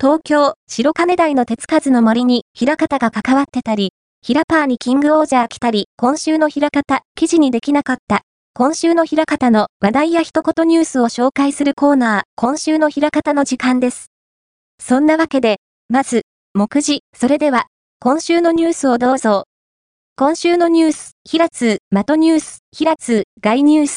東京、白金台の手つかずの森に平方が関わってたり、平パーにキングオージャー来たり、今週の平方、記事にできなかった。今週の平方の話題や一言ニュースを紹介するコーナー、今週の平方の時間です。そんなわけで、まず、目次、それでは、今週のニュースをどうぞ。今週のニュース、平津、的ニュース、平津、外ニュース、